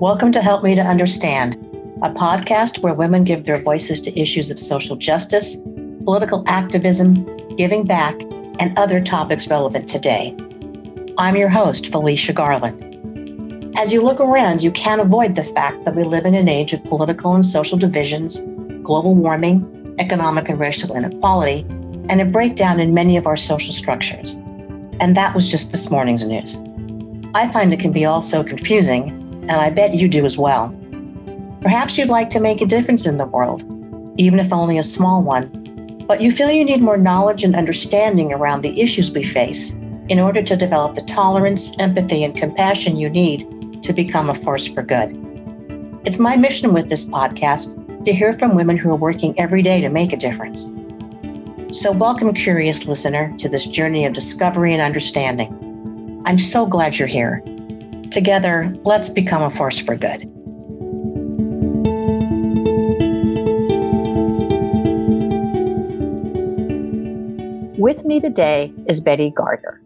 Welcome to Help Me to Understand, a podcast where women give their voices to issues of social justice, political activism, giving back, and other topics relevant today. I'm your host, Felicia Garland. As you look around, you can't avoid the fact that we live in an age of political and social divisions, global warming, economic and racial inequality, and a breakdown in many of our social structures. And that was just this morning's news. I find it can be all so confusing, and I bet you do as well. Perhaps you'd like to make a difference in the world, even if only a small one, but you feel you need more knowledge and understanding around the issues we face in order to develop the tolerance, empathy, and compassion you need to become a force for good. It's my mission with this podcast to hear from women who are working every day to make a difference. So, welcome, curious listener, to this journey of discovery and understanding. I'm so glad you're here. Together, let's become a force for good. With me today is Betty Gardner.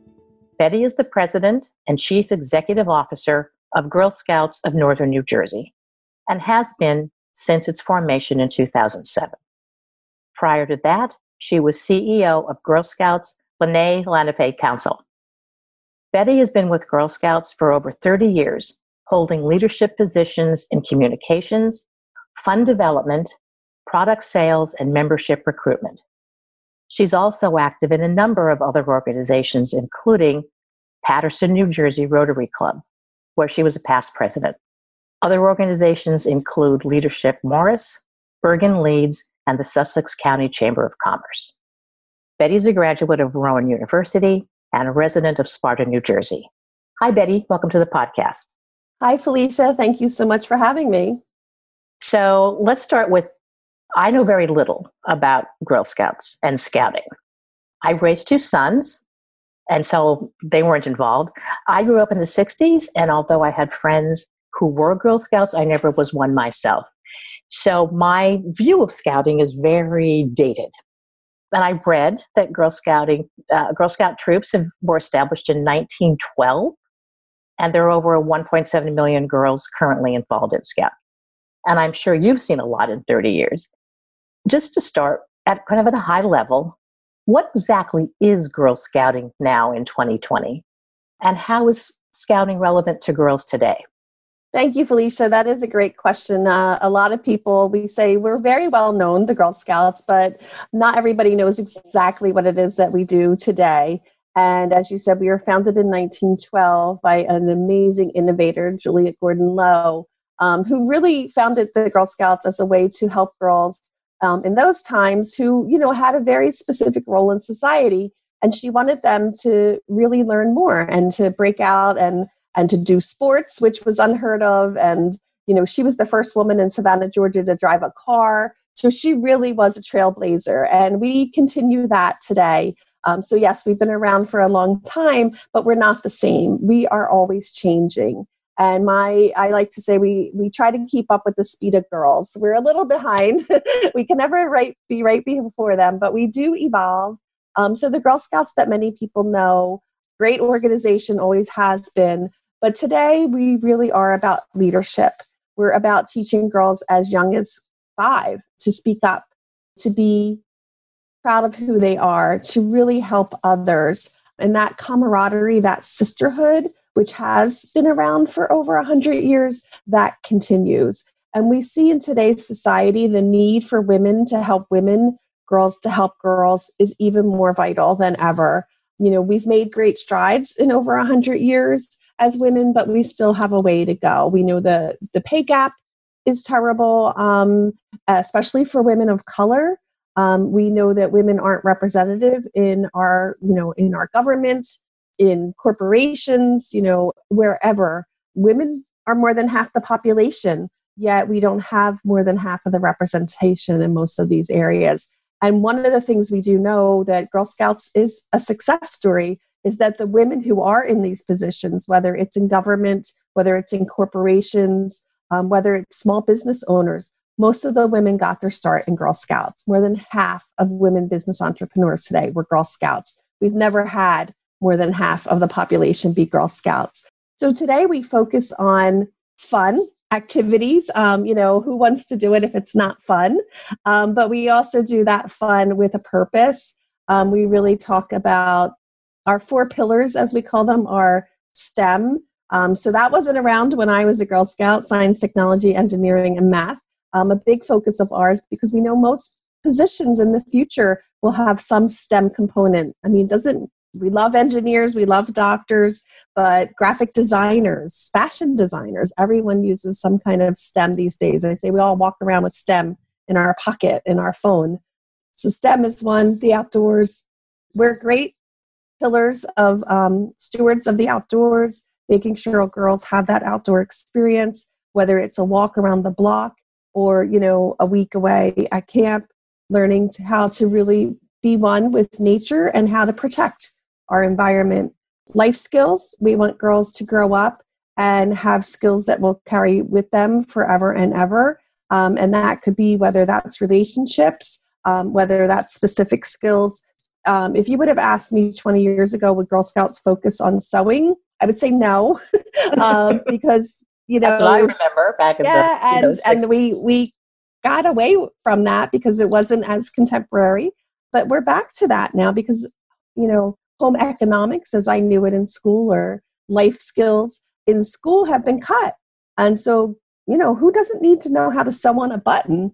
Betty is the president and chief executive officer of Girl Scouts of Northern New Jersey and has been since its formation in 2007. Prior to that, she was CEO of Girl Scouts Lenni Lenape Council. Betty has been with Girl Scouts for over 30 years, holding leadership positions in communications, fund development, product sales, and membership recruitment. She's also active in a number of other organizations, including Paterson, New Jersey Rotary Club, where she was a past president. Other organizations include Leadership Morris, Bergen Leads, and the Sussex County Chamber of Commerce. Betty's a graduate of Rowan University and a resident of Sparta, New Jersey. Hi, Betty. Welcome to the podcast. Hi, Felicia. Thank you so much for having me. So let's start with I know very little about Girl Scouts and scouting. I raised two sons, and so they weren't involved. I grew up in the 60s, and although I had friends who were Girl Scouts, I never was one myself. So my view of scouting is very dated. And I read that Girl Scouting, uh, Girl Scout troops have, were established in 1912, and there are over 1.7 million girls currently involved in Scout. And I'm sure you've seen a lot in 30 years. Just to start at kind of at a high level, what exactly is Girl Scouting now in 2020? And how is Scouting relevant to girls today? Thank you, Felicia. That is a great question. Uh, a lot of people, we say we're very well known, the Girl Scouts, but not everybody knows exactly what it is that we do today. And as you said, we were founded in 1912 by an amazing innovator, Juliette Gordon Low, um, who really founded the Girl Scouts as a way to help girls um, in those times who, you know, had a very specific role in society. And she wanted them to really learn more and to break out and and to do sports, which was unheard of. And, you know, she was the first woman in Savannah, Georgia to drive a car. So she really was a trailblazer. And we continue that today. Um, so, yes, we've been around for a long time, but we're not the same. We are always changing. And my, I like to say we we try to keep up with the speed of girls. We're a little behind. we can never right be right before them, but we do evolve. Um, so the Girl Scouts that many people know, great organization, always has been. But today we really are about leadership. We're about teaching girls as young as five to speak up, to be proud of who they are, to really help others. And that camaraderie, that sisterhood, which has been around for over 100 years, that continues. And we see in today's society the need for women to help women, girls to help girls, is even more vital than ever. You know, we've made great strides in over 100 years, as women, but we still have a way to go. We know the the pay gap is terrible, um, especially for women of color. Um, we know that women aren't representative in our, you know, in our government, in corporations, you know, wherever. Women are more than half the population, yet we don't have more than half of the representation in most of these areas. And one of the things we do know that Girl Scouts is a success story is that the women who are in these positions, whether it's in government, whether it's in corporations, um, whether it's small business owners, most of the women got their start in Girl Scouts. More than half of women business entrepreneurs today were Girl Scouts. We've never had more than half of the population be Girl Scouts. So today we focus on fun activities. Um, you know, who wants to do it if it's not fun? Um, but we also do that fun with a purpose. Um, we really talk about our four pillars, as we call them, are STEM. Um, so that wasn't around when I was a Girl Scout science, technology, engineering, and math. Um, a big focus of ours because we know most positions in the future will have some STEM component. I mean, doesn't we love engineers, we love doctors, but graphic designers, fashion designers, everyone uses some kind of STEM these days. I say we all walk around with STEM in our pocket, in our phone. So, STEM is one, the outdoors. We're great pillars of um, stewards of the outdoors, making sure girls have that outdoor experience, whether it's a walk around the block or, you know, a week away at camp, learning how to really be one with nature and how to protect our environment. Life skills, we want girls to grow up and have skills that will carry with them forever and ever. Um, and that could be whether that's relationships, um, whether that's specific skills. Um, if you would have asked me 20 years ago, would Girl Scouts focus on sewing? I would say no, um, because you know that's what I remember back in yeah, the and and we we got away from that because it wasn't as contemporary. But we're back to that now because you know home economics as I knew it in school or life skills in school have been cut. And so, you know, who doesn't need to know how to sew on a button?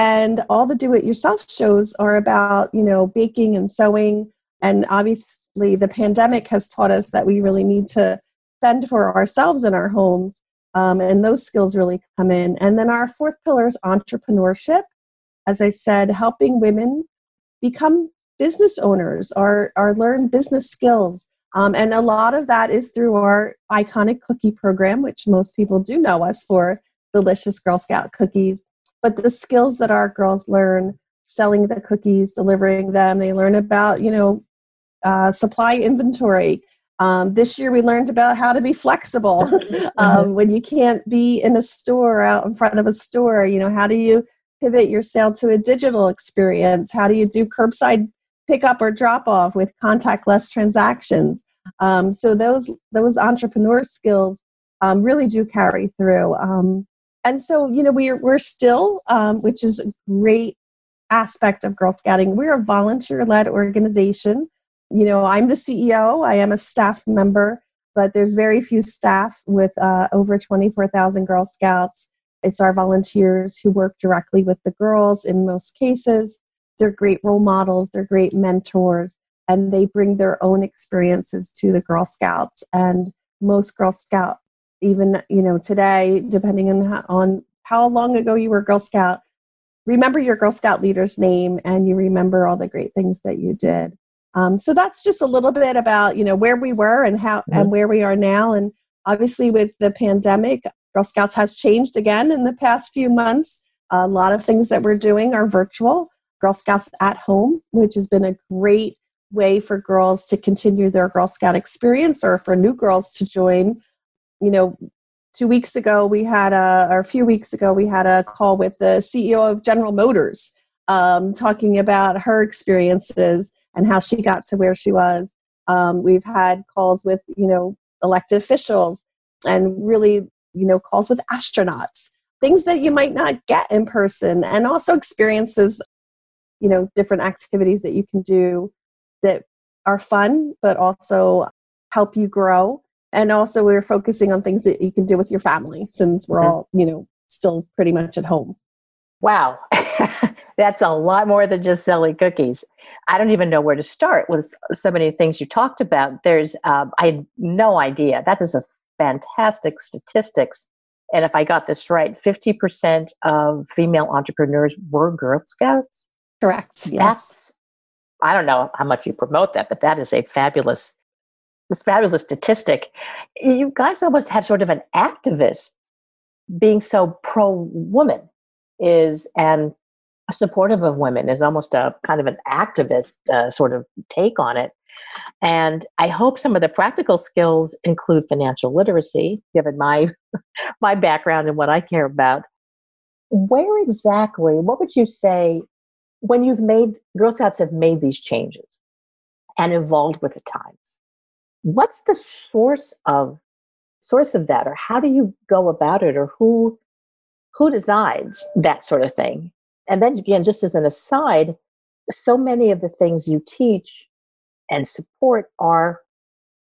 And all the do it yourself shows are about, you know, baking and sewing. And obviously, the pandemic has taught us that we really need to fend for ourselves in our homes. Um, and those skills really come in. And then our fourth pillar is entrepreneurship. As I said, helping women become business owners or, or learn business skills. Um, and a lot of that is through our iconic cookie program, which most people do know us for delicious Girl Scout cookies. But the skills that our girls learn selling the cookies, delivering them, they learn about, you know, uh, supply inventory. Um, this year we learned about how to be flexible um, when you can't be in a store out in front of a store. You know, how do you pivot your sale to a digital experience? How do you do curbside pick up or drop off with contactless transactions. Um, so those those entrepreneur skills um, really do carry through. And so you know we're we're still, um, which is a great aspect of Girl Scouting. We're a volunteer led organization. You know, I'm the CEO. I am a staff member, but there's very few staff with uh, over 24,000 Girl Scouts. It's our volunteers who work directly with the girls in most cases they're great role models, they're great mentors, and they bring their own experiences to the Girl Scouts. And most Girl Scout, even you know today, depending on how, on how long ago you were Girl Scout, remember your Girl Scout leader's name and you remember all the great things that you did. Um, so that's just a little bit about you know where we were and how mm-hmm. and where we are now. And obviously, with the pandemic, Girl Scouts has changed again in the past few months. A lot of things that we're doing are virtual. Girl Scouts at Home, which has been a great way for girls to continue their Girl Scout experience or for new girls to join. You know, two weeks ago we had a, or a few weeks ago, we had a call with the CEO of General Motors um, talking about her experiences and how she got to where she was. Um, we've had calls with, you know, elected officials and really, you know, calls with astronauts things that you might not get in person and also experiences you know different activities that you can do that are fun but also help you grow and also we're focusing on things that you can do with your family since we're all you know still pretty much at home. Wow. That's a lot more than just selling cookies. I don't even know where to start with so many things you talked about. There's um, i had no idea. That is a fantastic statistics. And if i got this right 50% of female entrepreneurs were girl scouts? Correct. Yes. That's I don't know how much you promote that, but that is a fabulous this fabulous statistic. You guys almost have sort of an activist being so pro woman is and supportive of women is almost a kind of an activist uh, sort of take on it. And I hope some of the practical skills include financial literacy, given my my background and what I care about. Where exactly, what would you say when you've made Girl Scouts have made these changes and evolved with the times, what's the source of source of that or how do you go about it or who who decides that sort of thing? And then again just as an aside so many of the things you teach and support are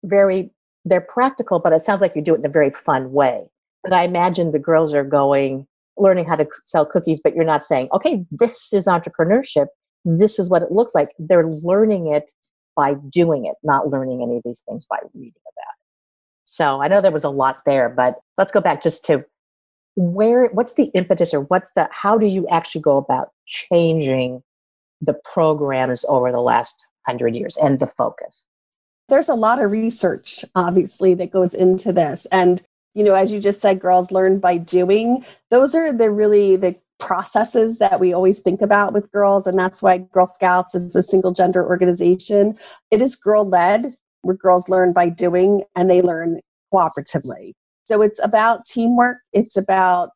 very they're practical but it sounds like you do it in a very fun way. But i imagine the girls are going learning how to sell cookies but you're not saying okay this is entrepreneurship. This is what it looks like. They're learning it by doing it not learning any of these things by reading about it. So i know there was a lot there but let's go back just to where what's the impetus or what's the how do you actually go about changing the programs over the last hundred years and the focus? There's a lot of research obviously that goes into this. And you know as you just said girls learn by doing. Those are the really the processes that we always think about with girls and that's why girl scouts is a single gender organization it is girl led where girls learn by doing and they learn cooperatively so it's about teamwork it's about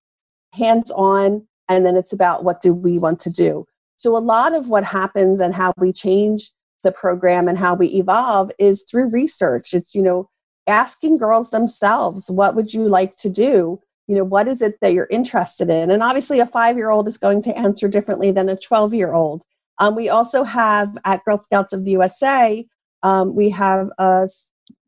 hands on and then it's about what do we want to do so a lot of what happens and how we change the program and how we evolve is through research. It's, you know, asking girls themselves, what would you like to do? You know, what is it that you're interested in? And obviously, a five year old is going to answer differently than a 12 year old. Um, we also have at Girl Scouts of the USA, um, we have a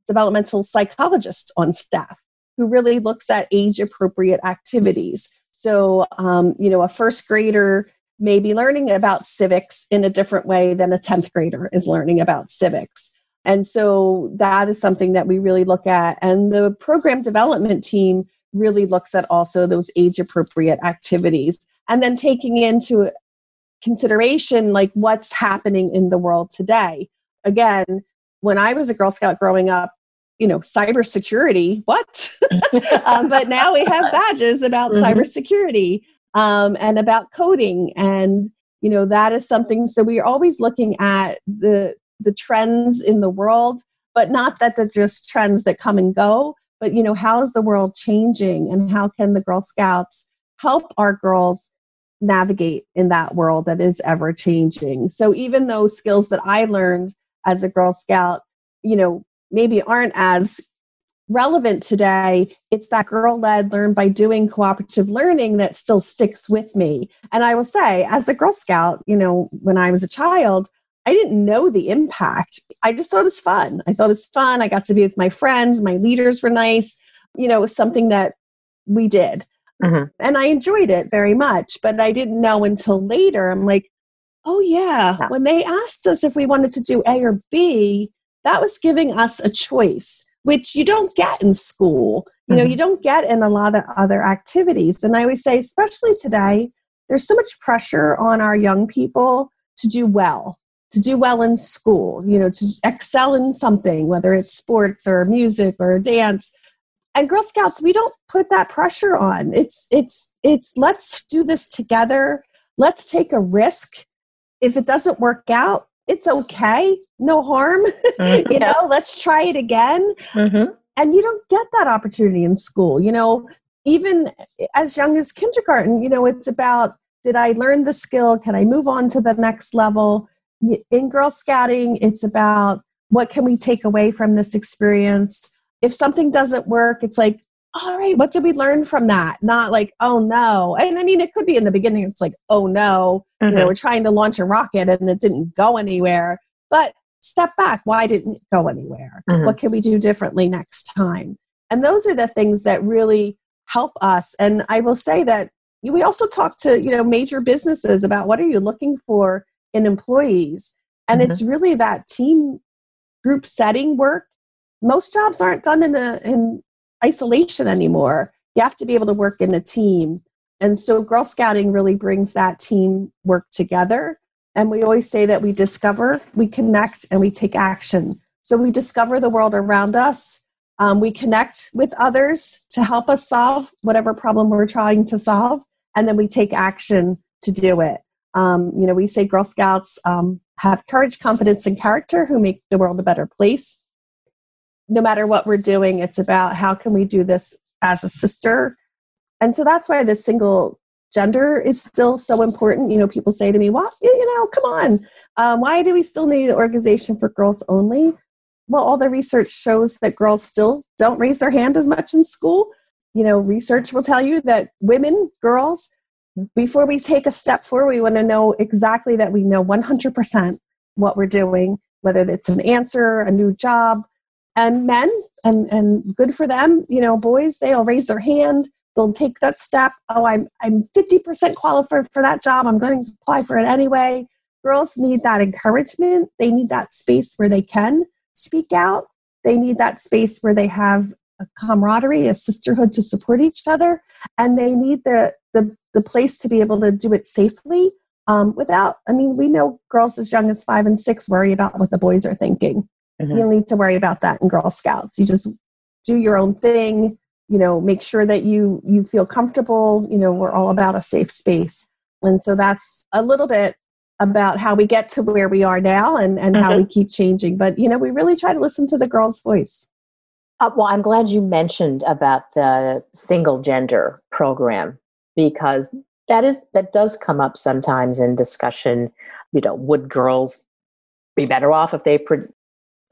developmental psychologist on staff who really looks at age appropriate activities. So, um, you know, a first grader may be learning about civics in a different way than a 10th grader is learning about civics. And so that is something that we really look at. And the program development team really looks at also those age appropriate activities and then taking into consideration like what's happening in the world today. Again, when I was a Girl Scout growing up, you know, cybersecurity, what? um, but now we have badges about mm-hmm. cybersecurity um, and about coding and you know that is something so we are always looking at the the trends in the world but not that they're just trends that come and go but you know how is the world changing and how can the girl scouts help our girls navigate in that world that is ever changing so even those skills that i learned as a girl scout you know maybe aren't as relevant today, it's that girl led, learn by doing cooperative learning that still sticks with me. And I will say, as a Girl Scout, you know, when I was a child, I didn't know the impact. I just thought it was fun. I thought it was fun. I got to be with my friends. My leaders were nice. You know, it was something that we did. Mm-hmm. And I enjoyed it very much. But I didn't know until later. I'm like, oh, yeah. yeah. When they asked us if we wanted to do A or B, that was giving us a choice which you don't get in school. You know, mm-hmm. you don't get in a lot of other activities. And I always say, especially today, there's so much pressure on our young people to do well, to do well in school, you know, to excel in something, whether it's sports or music or dance. And Girl Scouts, we don't put that pressure on. It's it's it's let's do this together. Let's take a risk. If it doesn't work out, it's okay, no harm. Mm-hmm. you know, let's try it again. Mm-hmm. And you don't get that opportunity in school. You know, even as young as kindergarten, you know, it's about did I learn the skill? Can I move on to the next level? In Girl Scouting, it's about what can we take away from this experience? If something doesn't work, it's like, all right, what did we learn from that? Not like, oh no. And I mean, it could be in the beginning, it's like, oh no, mm-hmm. you know, mm-hmm. we're trying to launch a rocket and it didn't go anywhere. But step back, why didn't it go anywhere? Mm-hmm. What can we do differently next time? And those are the things that really help us. And I will say that we also talk to, you know, major businesses about what are you looking for in employees? And mm-hmm. it's really that team group setting work. Most jobs aren't done in a in isolation anymore. You have to be able to work in a team. And so Girl Scouting really brings that team work together. And we always say that we discover, we connect, and we take action. So we discover the world around us. Um, we connect with others to help us solve whatever problem we're trying to solve. And then we take action to do it. Um, you know, we say Girl Scouts um, have courage, confidence, and character who make the world a better place no matter what we're doing, it's about how can we do this as a sister. And so that's why this single gender is still so important. You know, people say to me, "What? You know, come on, um, why do we still need an organization for girls only?" well, all the research shows that girls still don't raise their hand as much in school. You know, research will tell you that women, girls, before we take a step forward, we want to know exactly that we know 100% what we're doing, whether it's an answer, a new job. And men, and, and good for them, you know, boys, they'll raise their hand, they'll take that step. Oh, I'm, I'm 50% qualified for that job, I'm going to apply for it anyway. Girls need that encouragement, they need that space where they can speak out, they need that space where they have a camaraderie, a sisterhood to support each other, and they need the, the, the place to be able to do it safely um, without, I mean, we know girls as young as five and six worry about what the boys are thinking. Mm-hmm. You don't need to worry about that in Girl Scouts. You just do your own thing, you know, make sure that you you feel comfortable. You know, we're all about a safe space. And so that's a little bit about how we get to where we are now and, and mm-hmm. how we keep changing. But, you know, we really try to listen to the girl's voice. Uh, well, I'm glad you mentioned about the single gender program because that is that does come up sometimes in discussion. You know, would girls be better off if they pre-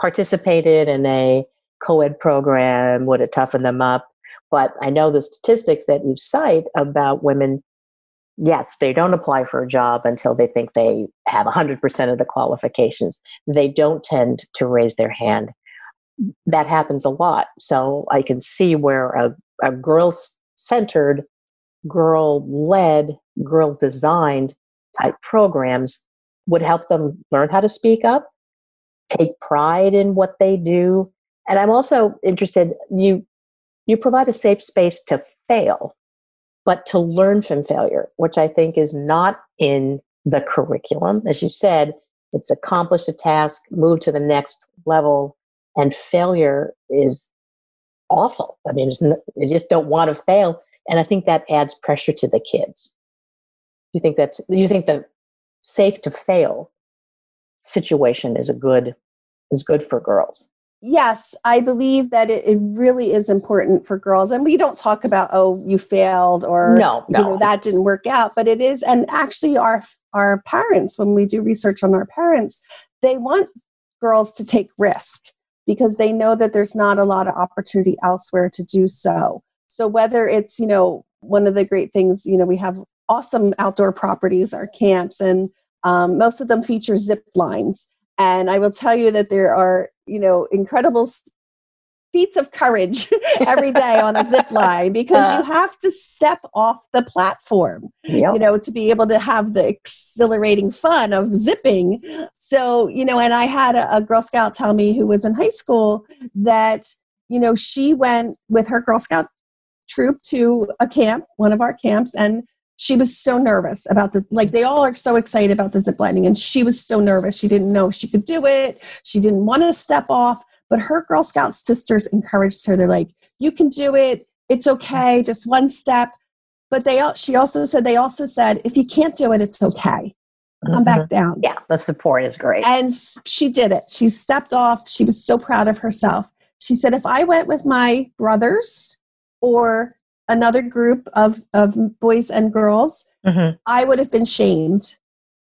participated in a co-ed program? Would it toughen them up? But I know the statistics that you cite about women. Yes, they don't apply for a job until they think they have 100% of the qualifications. They don't tend to raise their hand that happens a lot. So I can see where a, a girl centered, girl led, girl designed type programs would help them learn how to speak up, take pride in what they do. And I'm also interested, you you provide a safe space to fail, but to learn from failure, which I think is not in the curriculum. As you said, it's accomplish a task, move to the next level, and failure is awful. I mean, you just don't want to fail, and I think that adds pressure to the kids. Do you think that's? Do you think the safe to fail situation is a good is good for girls? Yes, I believe that it, it, really is important for girls. And we don't talk about, oh, you failed or no, no. You know, that didn't work out. But it is, and actually our our parents, when we do research on our parents, they want girls to take risk because they know that there's not a lot of opportunity elsewhere to do so. So whether it's, you know, one of the great things, you know, we have awesome outdoor properties, our camps, and um, most of them feature zip lines. And I will tell you that there are, you know, incredible feats of courage every day on a zip line because you have to step off the platform yep. you know to be able to have the exhilarating fun of zipping so you know and i had a, a girl scout tell me who was in high school that you know she went with her girl scout troop to a camp one of our camps and she was so nervous about this like they all are so excited about the zip lining and she was so nervous she didn't know if she could do it she didn't want to step off but her Girl Scout sisters encouraged her. They're like, you can do it. It's okay. Just one step. But they, she also said, they also said, if you can't do it, it's okay. Come mm-hmm. back down. Yeah, the support is great. And she did it. She stepped off. She was so proud of herself. She said, if I went with my brothers or another group of, of boys and girls, mm-hmm. I would have been shamed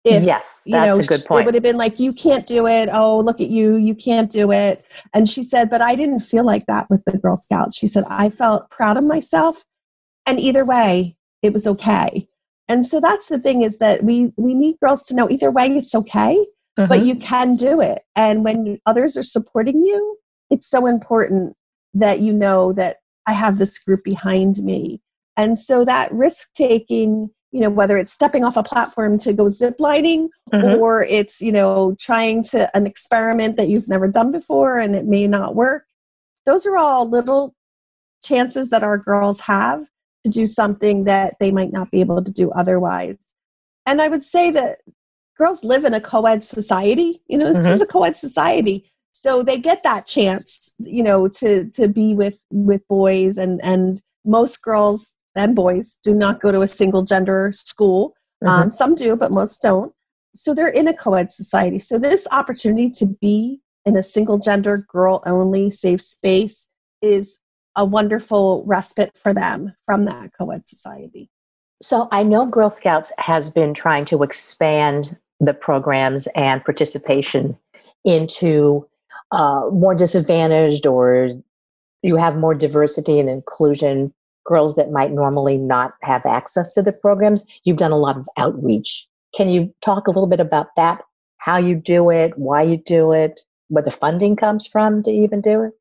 if yes that's you know, a good point it would have been like you can't do it. Oh look at you. You can't do it. And she said but i didn't feel like that with the girl scouts. She said i felt proud of myself and either way it was okay. And so that's the thing is that we we need girls to know either way it's okay uh-huh. but you can do it. And when others are supporting you it's so important that you know that i have this group behind me and so that risk taking you know whether it's stepping off a platform to go ziplining mm-hmm. or it's you know trying to an experiment that you've never done before and it may not work those are all little chances that our girls have to do something that they might not be able to do otherwise and i would say that girls live in a co-ed society you know this mm-hmm. is a co-ed society so they get that chance you know to to be with with boys and and most girls and boys do not go to a single gender school. Mm-hmm. Um, some do, but most don't. So they're in a co ed society. So this opportunity to be in a single gender, girl only safe space is a wonderful respite for them from that co ed society. So I know Girl Scouts has been trying to expand the programs and participation into uh, more disadvantaged or you have more diversity and inclusion, girls that might normally not have access to the programs, you've done a lot of outreach. Can you talk a little bit about that? How you do it, why you do it, where the funding comes from to even do it?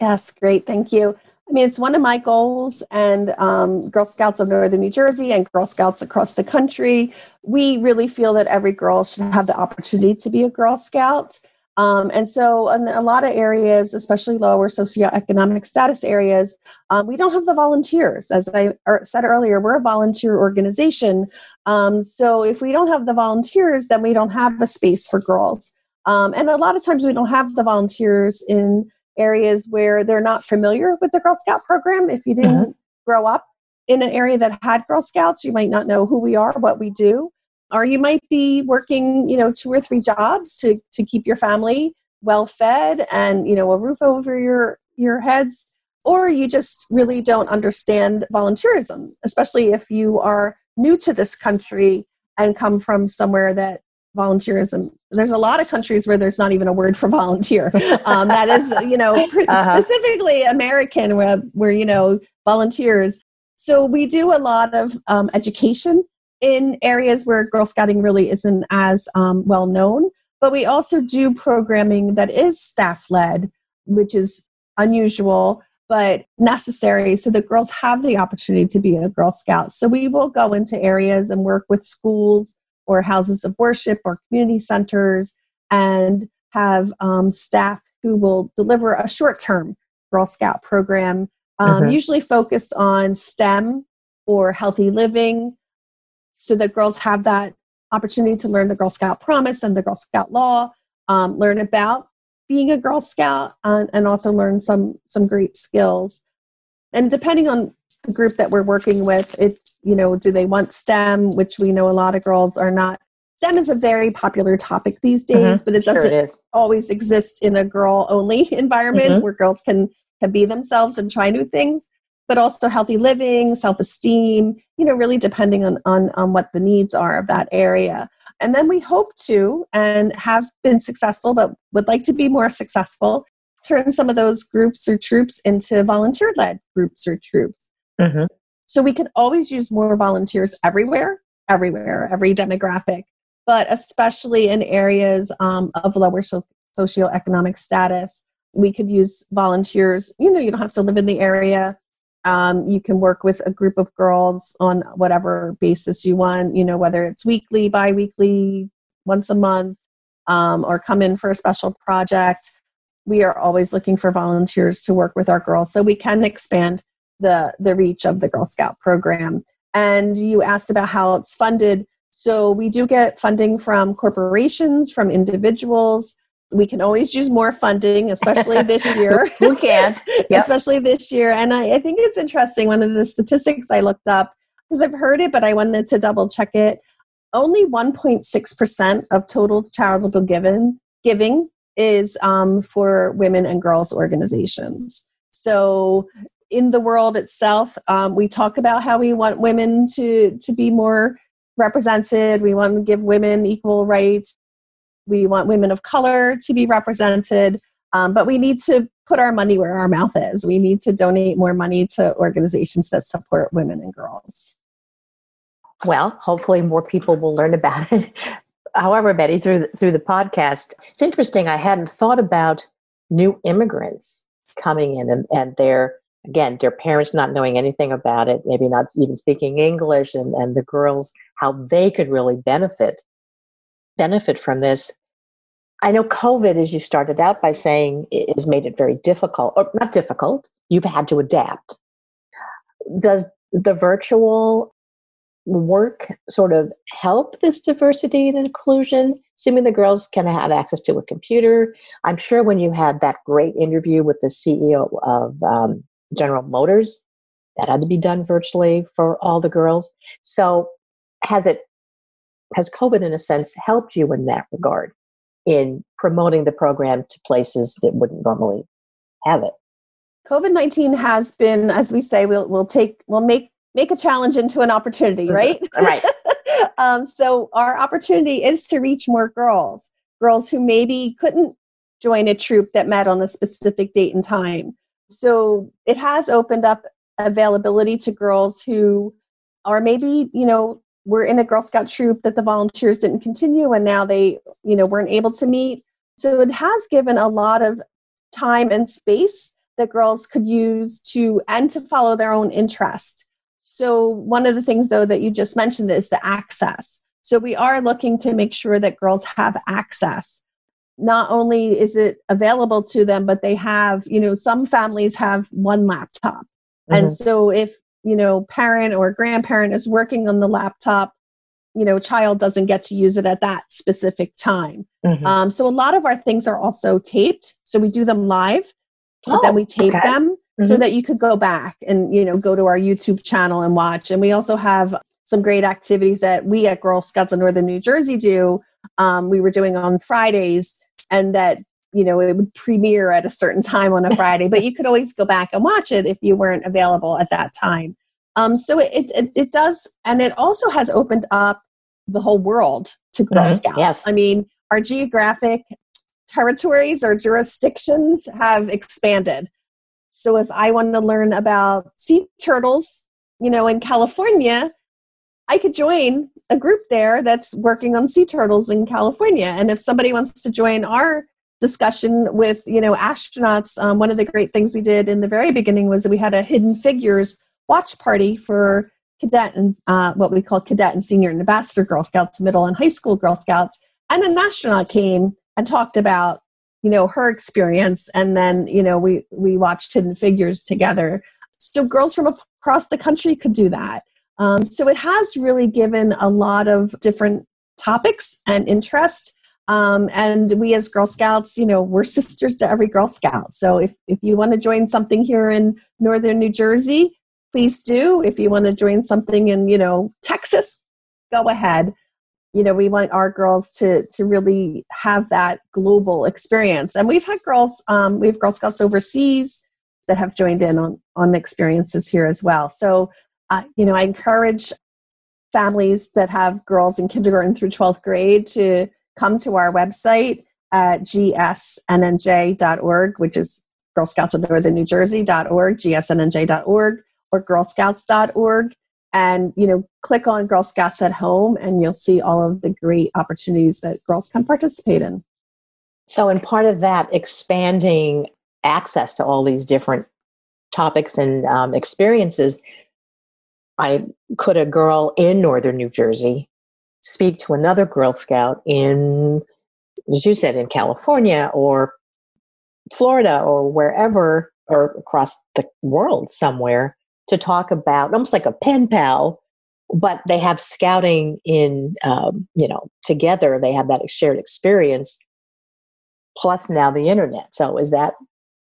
Yes, great. Thank you. I mean, it's one of my goals, and um, Girl Scouts of Northern New Jersey and Girl Scouts across the country, we really feel that every girl should have the opportunity to be a Girl Scout. Um, and so, in a lot of areas, especially lower socioeconomic status areas, um, we don't have the volunteers. As I er, said earlier, we're a volunteer organization. Um, so, if we don't have the volunteers, then we don't have a space for girls. Um, and a lot of times, we don't have the volunteers in areas where they're not familiar with the Girl Scout program. If you didn't mm-hmm. grow up in an area that had Girl Scouts, you might not know who we are, what we do or you might be working you know two or three jobs to to keep your family well fed and you know a roof over your your heads or you just really don't understand volunteerism especially if you are new to this country and come from somewhere that volunteerism there's a lot of countries where there's not even a word for volunteer um, that is you know uh-huh. specifically american where, where you know volunteers so we do a lot of um, education in areas where Girl Scouting really isn't as um, well known. But we also do programming that is staff led, which is unusual but necessary so that girls have the opportunity to be a Girl Scout. So we will go into areas and work with schools or houses of worship or community centers and have um, staff who will deliver a short term Girl Scout program, um, mm-hmm. usually focused on STEM or healthy living so that girls have that opportunity to learn the Girl Scout promise and the Girl Scout law, um, learn about being a Girl Scout, uh, and also learn some some great skills. And depending on the group that we're working with, it you know, do they want STEM, which we know a lot of girls are not. STEM is a very popular topic these days, mm-hmm. but it doesn't sure it always exist in a girl only environment mm-hmm. where girls can can be themselves and try new things but also healthy living, self esteem, you know, really depending on, on, on what the needs are of that area. And then we hope to and have been successful, but would like to be more successful, turn some of those groups or troops into volunteer led groups or troops. Mm-hmm. So we can always use more volunteers everywhere, everywhere, every demographic, but especially in areas um, of lower so- socioeconomic status. We could use volunteers. You know, you don't have to live in the area um, you can work with a group of girls on whatever basis you want, you know, whether it's weekly, bi weekly, once a month, um, or come in for a special project. We are always looking for volunteers to work with our girls so we can expand the, the reach of the Girl Scout program. And you asked about how it's funded. So we do get funding from corporations, from individuals, we can always use more funding, especially this year. we can, yep. especially this year. And I, I think it's interesting. One of the statistics I looked up because I've heard it, but I wanted to double check it. Only 1.6% of total charitable given giving is um, for women and girls organizations. So in the world itself, um, we talk about how we want women to to be more represented. We want to give women equal rights we want women of color to be represented, um, but we need to put our money where our mouth is. We need to donate more money to organizations that support women and girls. Well, hopefully more people will learn about it. However, Betty, through the, through the podcast, it's interesting. I hadn't thought about new immigrants coming in and, and their again their parents not knowing anything about it, maybe not even speaking English, and, and the girls how they could really benefit benefit from this. I know COVID, as you started out by saying, has made it very difficult, or not difficult, you've had to adapt. Does the virtual work sort of help this diversity and inclusion? Assuming the girls can have access to a computer. I'm sure when you had that great interview with the CEO of um, General Motors, that had to be done virtually for all the girls. So, has it has COVID, in a sense, helped you in that regard in promoting the program to places that wouldn't normally have it? COVID nineteen has been, as we say, we'll we'll take we'll make make a challenge into an opportunity, mm-hmm. right? right. um, so our opportunity is to reach more girls, girls who maybe couldn't join a troop that met on a specific date and time. So it has opened up availability to girls who are maybe, you know, were in a Girl Scout troop that the volunteers didn't continue and now they, you know, weren't able to meet. So it has given a lot of time and space that girls could use to and to follow their own interest. So one of the things though that you just mentioned is the access. So we are looking to make sure that girls have access. Not only is it available to them, but they have, you know, some families have one laptop. Mm-hmm. And so if, you know, parent or grandparent is working on the laptop, you know, child doesn't get to use it at that specific time. Mm-hmm. Um, so a lot of our things are also taped. So we do them live, oh, then we tape okay. them mm-hmm. so that you could go back and, you know, go to our YouTube channel and watch. And we also have some great activities that we at Girl Scouts of Northern New Jersey do. Um, we were doing on Fridays and that you know it would premiere at a certain time on a friday but you could always go back and watch it if you weren't available at that time um, so it, it, it does and it also has opened up the whole world to girl mm-hmm. scouts yes i mean our geographic territories or jurisdictions have expanded so if i want to learn about sea turtles you know in california i could join a group there that's working on sea turtles in California. And if somebody wants to join our discussion with you know astronauts, um, one of the great things we did in the very beginning was we had a hidden figures watch party for cadet and uh, what we call cadet and senior and ambassador Girl Scouts, middle and high school Girl Scouts, and an astronaut came and talked about you know her experience, and then you know we we watched Hidden Figures together. So girls from across the country could do that. Um, so it has really given a lot of different topics and interest. Um, and we as Girl Scouts, you know, we're sisters to every Girl Scout. So if, if you want to join something here in Northern New Jersey, please do. If you want to join something in, you know, Texas, go ahead. You know, we want our girls to to really have that global experience. And we've had girls, um, we have Girl Scouts overseas that have joined in on on experiences here as well. So uh, you know, I encourage families that have girls in kindergarten through 12th grade to come to our website at gsnnj.org, which is Girl Scouts of Northern New Jersey.org, gsnnj.org, or girlscouts.org. And, you know, click on Girl Scouts at Home and you'll see all of the great opportunities that girls can participate in. So, in part of that, expanding access to all these different topics and um, experiences, I could a girl in northern New Jersey speak to another Girl Scout in, as you said, in California or Florida or wherever or across the world somewhere to talk about almost like a pen pal, but they have scouting in, um, you know, together. They have that shared experience, plus now the internet. So is that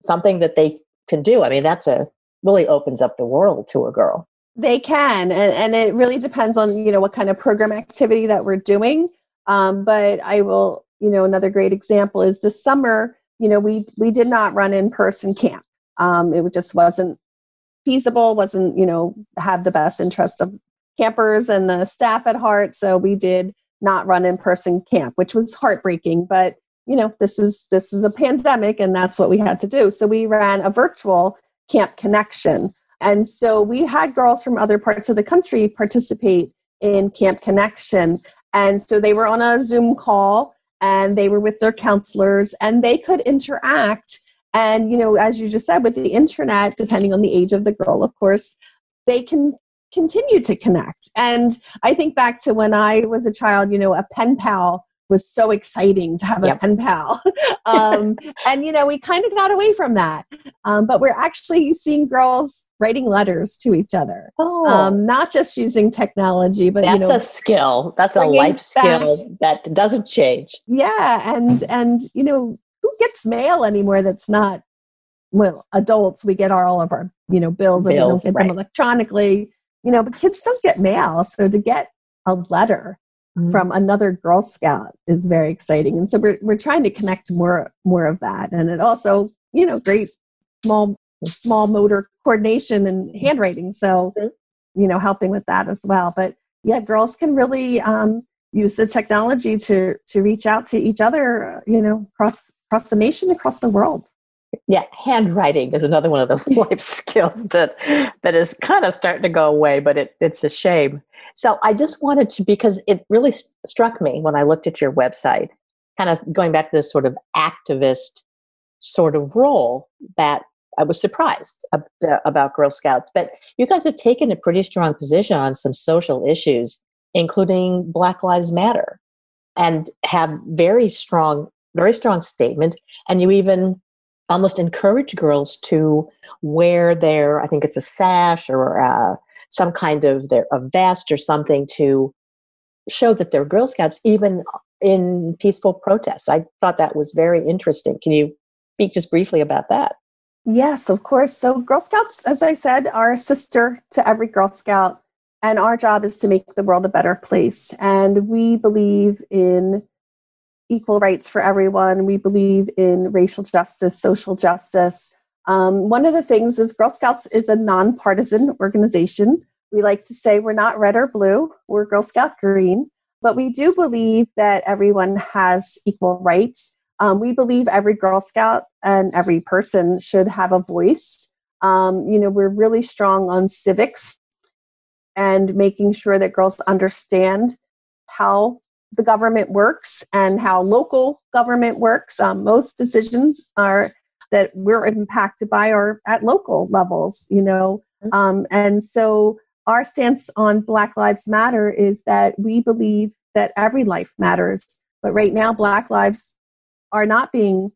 something that they can do? I mean, that's a really opens up the world to a girl. They can, and, and it really depends on you know what kind of program activity that we're doing. Um, but I will, you know, another great example is this summer. You know, we we did not run in person camp. Um, it just wasn't feasible. wasn't you know have the best interest of campers and the staff at heart. So we did not run in person camp, which was heartbreaking. But you know, this is this is a pandemic, and that's what we had to do. So we ran a virtual camp connection and so we had girls from other parts of the country participate in Camp Connection. And so they were on a Zoom call and they were with their counselors and they could interact. And, you know, as you just said, with the internet, depending on the age of the girl, of course, they can continue to connect. And I think back to when I was a child, you know, a pen pal was so exciting to have a yep. pen pal. um, and, you know, we kind of got away from that. Um, but we're actually seeing girls writing letters to each other. Oh. Um, not just using technology, but that's you know, a skill. That's a life skill that doesn't change. Yeah, and and you know who gets mail anymore? That's not well, adults. We get our, all of our you know bills, bills and we don't get right. them electronically. You know, but kids don't get mail. So to get a letter mm-hmm. from another Girl Scout is very exciting, and so we're we're trying to connect more more of that, and it also you know great small small motor coordination and handwriting. So, mm-hmm. you know, helping with that as well. But yeah, girls can really um, use the technology to to reach out to each other, you know, across across the nation, across the world. Yeah, handwriting is another one of those life skills that that is kind of starting to go away, but it, it's a shame. So I just wanted to because it really st- struck me when I looked at your website, kind of going back to this sort of activist sort of role that I was surprised uh, about Girl Scouts. But you guys have taken a pretty strong position on some social issues, including Black Lives Matter, and have very strong, very strong statement. And you even almost encourage girls to wear their, I think it's a sash or uh, some kind of their a vest or something to show that they're Girl Scouts, even in peaceful protests. I thought that was very interesting. Can you speak just briefly about that? Yes, of course. So, Girl Scouts, as I said, are a sister to every Girl Scout, and our job is to make the world a better place. And we believe in equal rights for everyone. We believe in racial justice, social justice. Um, one of the things is Girl Scouts is a nonpartisan organization. We like to say we're not red or blue, we're Girl Scout green, but we do believe that everyone has equal rights. Um, we believe every Girl Scout and every person should have a voice. Um, you know, we're really strong on civics and making sure that girls understand how the government works and how local government works. Um, most decisions are that we're impacted by are at local levels, you know. Mm-hmm. Um, and so our stance on Black Lives Matter is that we believe that every life matters. But right now, Black lives are not being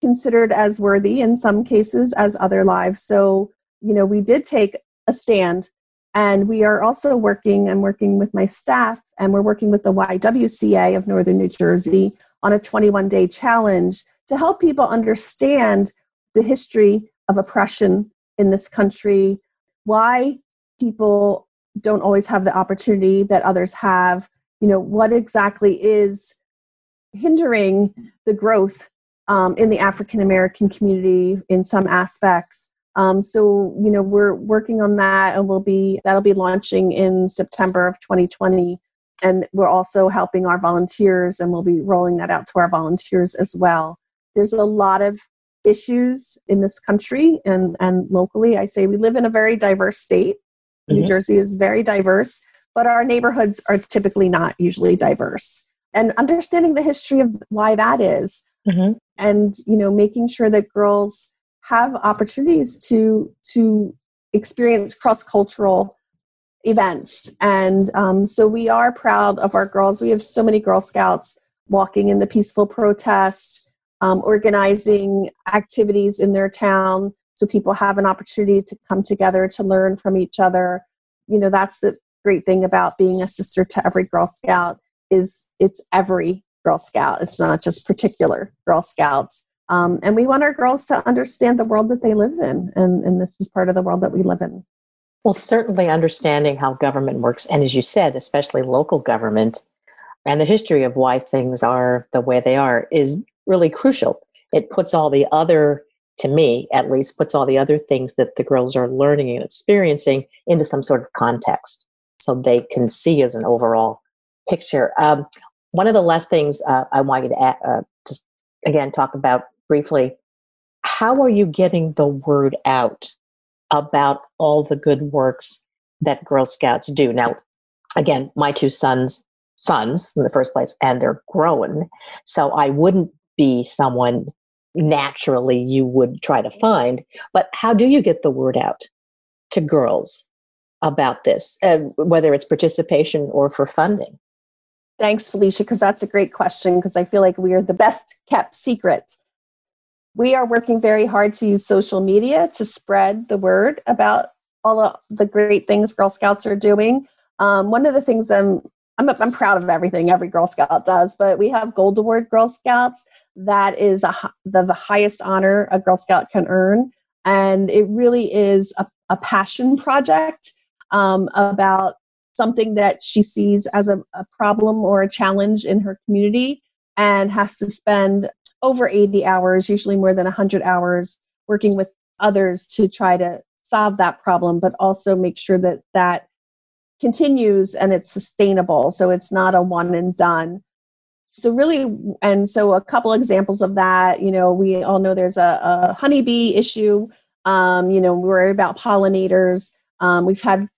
considered as worthy in some cases as other lives. So, you know, we did take a stand and we are also working, I'm working with my staff, and we're working with the YWCA of Northern New Jersey on a 21 day challenge to help people understand the history of oppression in this country, why people don't always have the opportunity that others have, you know, what exactly is hindering the growth um, in the African American community in some aspects um, so you know we're working on that, and we'll be that'll be launching in September of 2020. And we're also helping our volunteers, and we'll be rolling that out to our volunteers as well. There's a lot of issues in this country and and locally. I say we live in a very diverse state. Mm-hmm. New Jersey is very diverse, but our neighborhoods are typically not usually diverse. And understanding the history of why that is, mm-hmm. and you know, making sure that girls have opportunities to to experience cross cultural events. And um, so we are proud of our girls. We have so many Girl Scouts walking in the peaceful protests, um, organizing activities in their town so people have an opportunity to come together to learn from each other. You know, that's the great thing about being a sister to every Girl Scout is it's every Girl Scout. It's not just particular Girl Scouts. Um, and we want our girls to understand the world that they live in, and, and this is part of the world that we live in. Well, certainly understanding how government works, and as you said, especially local government, and the history of why things are the way they are is really crucial. It puts all the other, to me at least, puts all the other things that the girls are learning and experiencing into some sort of context so they can see as an overall picture. Um, one of the last things uh, I want you to add, uh, again talk about briefly, how are you getting the word out about all the good works that Girl Scouts do? Now, again, my two sons, sons in the first place, and they're grown. So I wouldn't be someone naturally you would try to find. But how do you get the word out to girls about this, uh, whether it's participation or for funding? Thanks, Felicia, because that's a great question because I feel like we are the best kept secret we are working very hard to use social media to spread the word about all of the great things Girl Scouts are doing. Um, one of the things I'm, I'm, I'm proud of everything every Girl Scout does, but we have Gold Award Girl Scouts. That is a, the, the highest honor a Girl Scout can earn. And it really is a, a passion project um, about something that she sees as a, a problem or a challenge in her community and has to spend over 80 hours, usually more than 100 hours, working with others to try to solve that problem, but also make sure that that continues and it's sustainable. So it's not a one and done. so really and so a couple examples of that you know we all know there's a, a honeybee issue um, you know we worry about pollinators um, we've had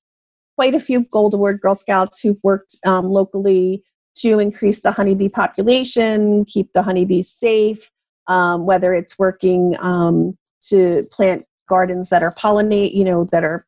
quite a few gold award girl scouts who've worked um, locally to increase the honeybee population keep the honeybees safe um, whether it's working um, to plant gardens that are pollinate you know that are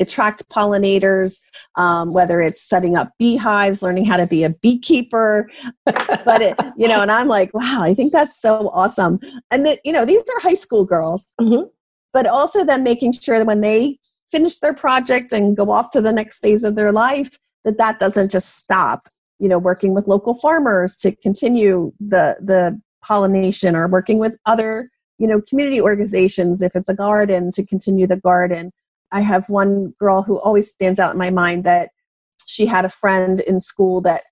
attract pollinators, um, whether it's setting up beehives, learning how to be a beekeeper. but it, you know, and I'm like, wow, I think that's so awesome. And that, you know, these are high school girls, mm-hmm. but also then making sure that when they finish their project and go off to the next phase of their life, that that doesn't just stop. You know, working with local farmers to continue the the pollination, or working with other you know community organizations if it's a garden to continue the garden I have one girl who always stands out in my mind that she had a friend in school that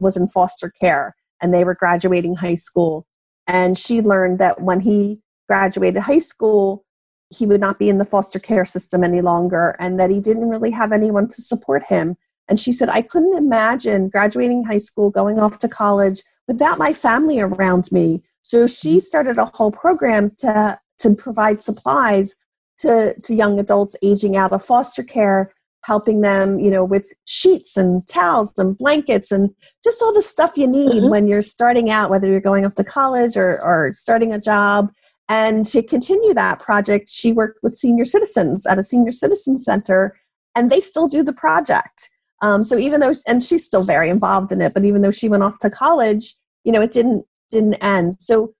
was in foster care and they were graduating high school. And she learned that when he graduated high school, he would not be in the foster care system any longer and that he didn't really have anyone to support him. And she said, I couldn't imagine graduating high school, going off to college without my family around me. So she started a whole program to, to provide supplies to, to young adults aging out of foster care helping them you know with sheets and towels and blankets and just all the stuff you need mm-hmm. when you're starting out whether you're going off to college or, or starting a job and to continue that project she worked with senior citizens at a senior citizen center and they still do the project um, so even though and she's still very involved in it but even though she went off to college you know it didn't didn't end. So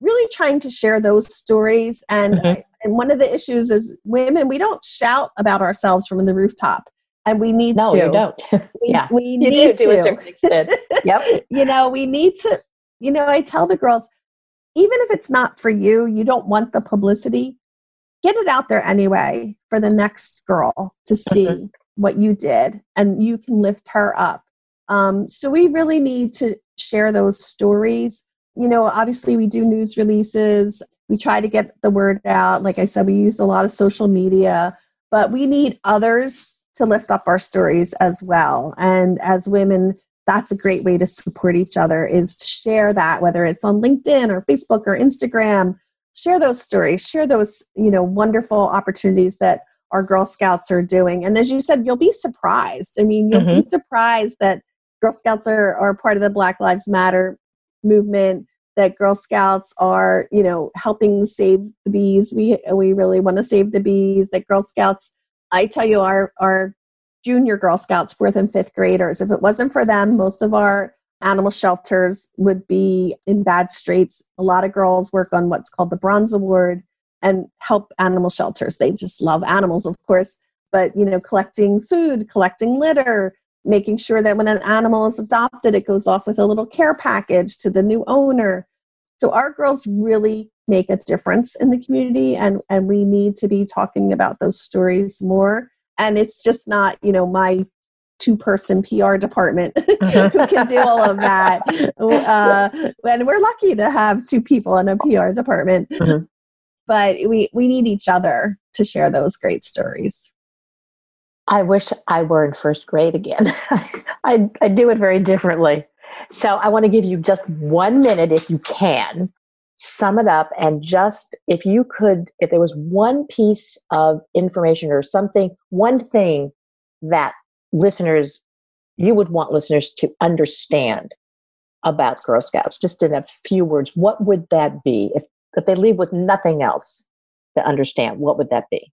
really trying to share those stories and mm-hmm. and one of the issues is women we don't shout about ourselves from the rooftop and we need no, to. No, you don't. We, yeah. we you need do, to, to. a certain extent yep. You know we need to you know i tell the girls even if it's not for you you don't want the publicity get it out there anyway for the next girl to see. mm-hmm. What you did and you can lift her up um, so we really need to share those stories you know, obviously we do news releases. We try to get the word out. Like I said, we use a lot of social media, but we need others to lift up our stories as well. And as women, that's a great way to support each other is to share that, whether it's on LinkedIn or Facebook or Instagram. Share those stories, share those, you know, wonderful opportunities that our Girl Scouts are doing. And as you said, you'll be surprised. I mean, you'll mm-hmm. be surprised that Girl Scouts are, are part of the Black Lives Matter movement that Girl Scouts are, you know, helping save the bees. We we really want to save the bees. That Girl Scouts, I tell you, our our junior Girl Scouts, fourth and fifth graders. If it wasn't for them, most of our animal shelters would be in bad straits. A lot of girls work on what's called the Bronze Award and help animal shelters. They just love animals, of course, but you know, collecting food, collecting litter, making sure that when an animal is adopted, it goes off with a little care package to the new owner. So our girls really make a difference in the community and, and we need to be talking about those stories more. And it's just not, you know, my two person PR department who can do all of that. Uh, and we're lucky to have two people in a PR department. Uh-huh. But we, we need each other to share those great stories. I wish I were in first grade again. I, I do it very differently. So I want to give you just one minute, if you can, sum it up and just, if you could, if there was one piece of information or something, one thing that listeners, you would want listeners to understand about Girl Scouts, just in a few words, what would that be? If, if they leave with nothing else to understand, what would that be?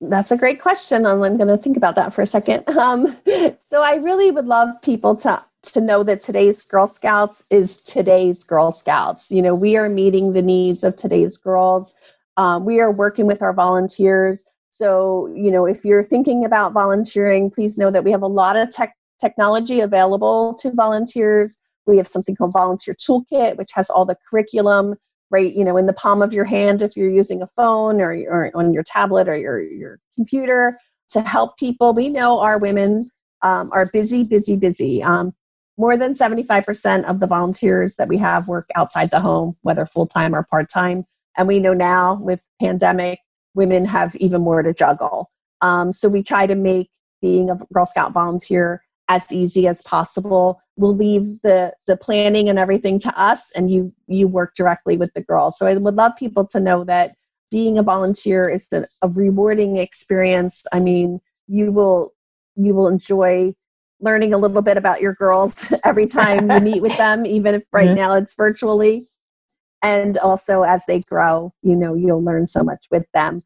That's a great question. I'm going to think about that for a second. Um, so I really would love people to to know that today's Girl Scouts is today's Girl Scouts. You know, we are meeting the needs of today's girls. Um, we are working with our volunteers. So, you know, if you're thinking about volunteering, please know that we have a lot of tech technology available to volunteers. We have something called Volunteer Toolkit, which has all the curriculum right you know in the palm of your hand if you're using a phone or, or on your tablet or your, your computer to help people. We know our women um, are busy busy busy. Um, more than 75% of the volunteers that we have work outside the home whether full-time or part-time. And we know now with pandemic women have even more to juggle. Um, so we try to make being a girl scout volunteer as easy as possible. We'll leave the the planning and everything to us, and you you work directly with the girls. So I would love people to know that being a volunteer is a, a rewarding experience. I mean, you will you will enjoy learning a little bit about your girls every time you meet with them, even if right mm-hmm. now it's virtually. And also as they grow, you know, you'll learn so much with them.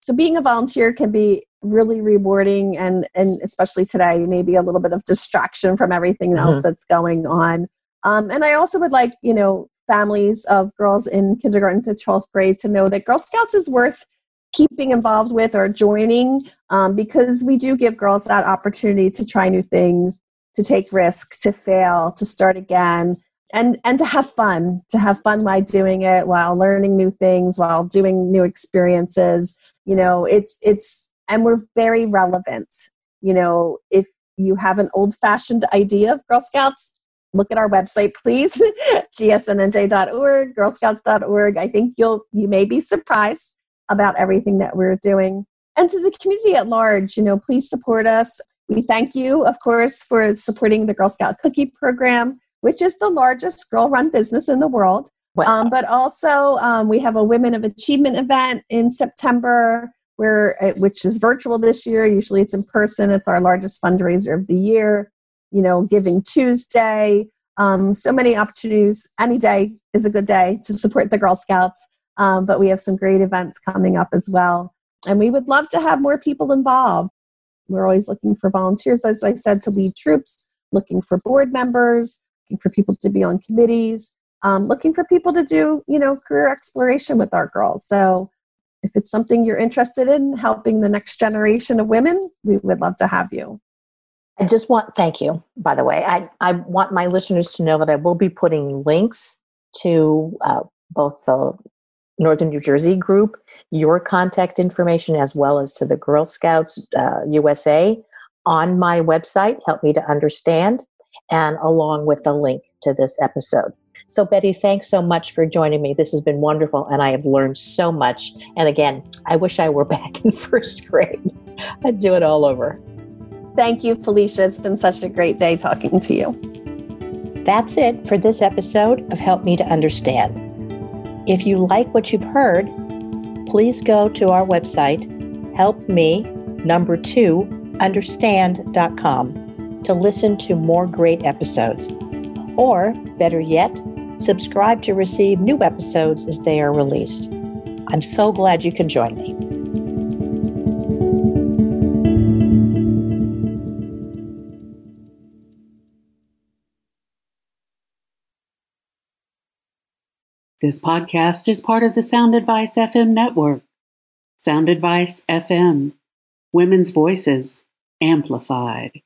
So being a volunteer can be really rewarding and and especially today maybe a little bit of distraction from everything else mm-hmm. that's going on um, and i also would like you know families of girls in kindergarten to 12th grade to know that girl scouts is worth keeping involved with or joining um, because we do give girls that opportunity to try new things to take risks to fail to start again and and to have fun to have fun while doing it while learning new things while doing new experiences you know it's it's and we're very relevant. You know if you have an old fashioned idea of girl scouts look at our website please. Gsnj.org girlscouts.org i think you'll you may be surprised about everything that we're doing. And to the community at large you know please support us. We thank you of course for supporting the girl scout cookie program which is the largest girl run business in the world. Wow. Um, but also, um, we have a Women of Achievement event in September, where uh, which is virtual this year. Usually, it's in person. It's our largest fundraiser of the year. You know, Giving Tuesday. Um, so many opportunities. Any day is a good day to support the Girl Scouts. Um, but we have some great events coming up as well, and we would love to have more people involved. We're always looking for volunteers, as I said, to lead troops, looking for board members, looking for people to be on committees um, looking for people to do, you know, career exploration with our girls. So if it's something you're interested in, helping the next generation of women, we would love to have you. I just want, thank you, by the way. I, I want my listeners to know that I will be putting links to uh, both the Northern New Jersey group, your contact information, as well as to the Girl Scouts uh, USA on my website, Help Me to Understand, and along with the link to this episode. So, Betty, thanks so much for joining me. This has been wonderful, and I have learned so much. And again, I wish I were back in first grade. I'd do it all over. Thank you, Felicia. It's been such a great day talking to you. That's it for this episode of Help Me to Understand. If you like what you've heard, please go to our website, helpme number two understand.com to listen to more great episodes. Or, better yet, subscribe to receive new episodes as they are released. I'm so glad you can join me. This podcast is part of the Sound Advice FM network. Sound Advice FM, Women's Voices, Amplified.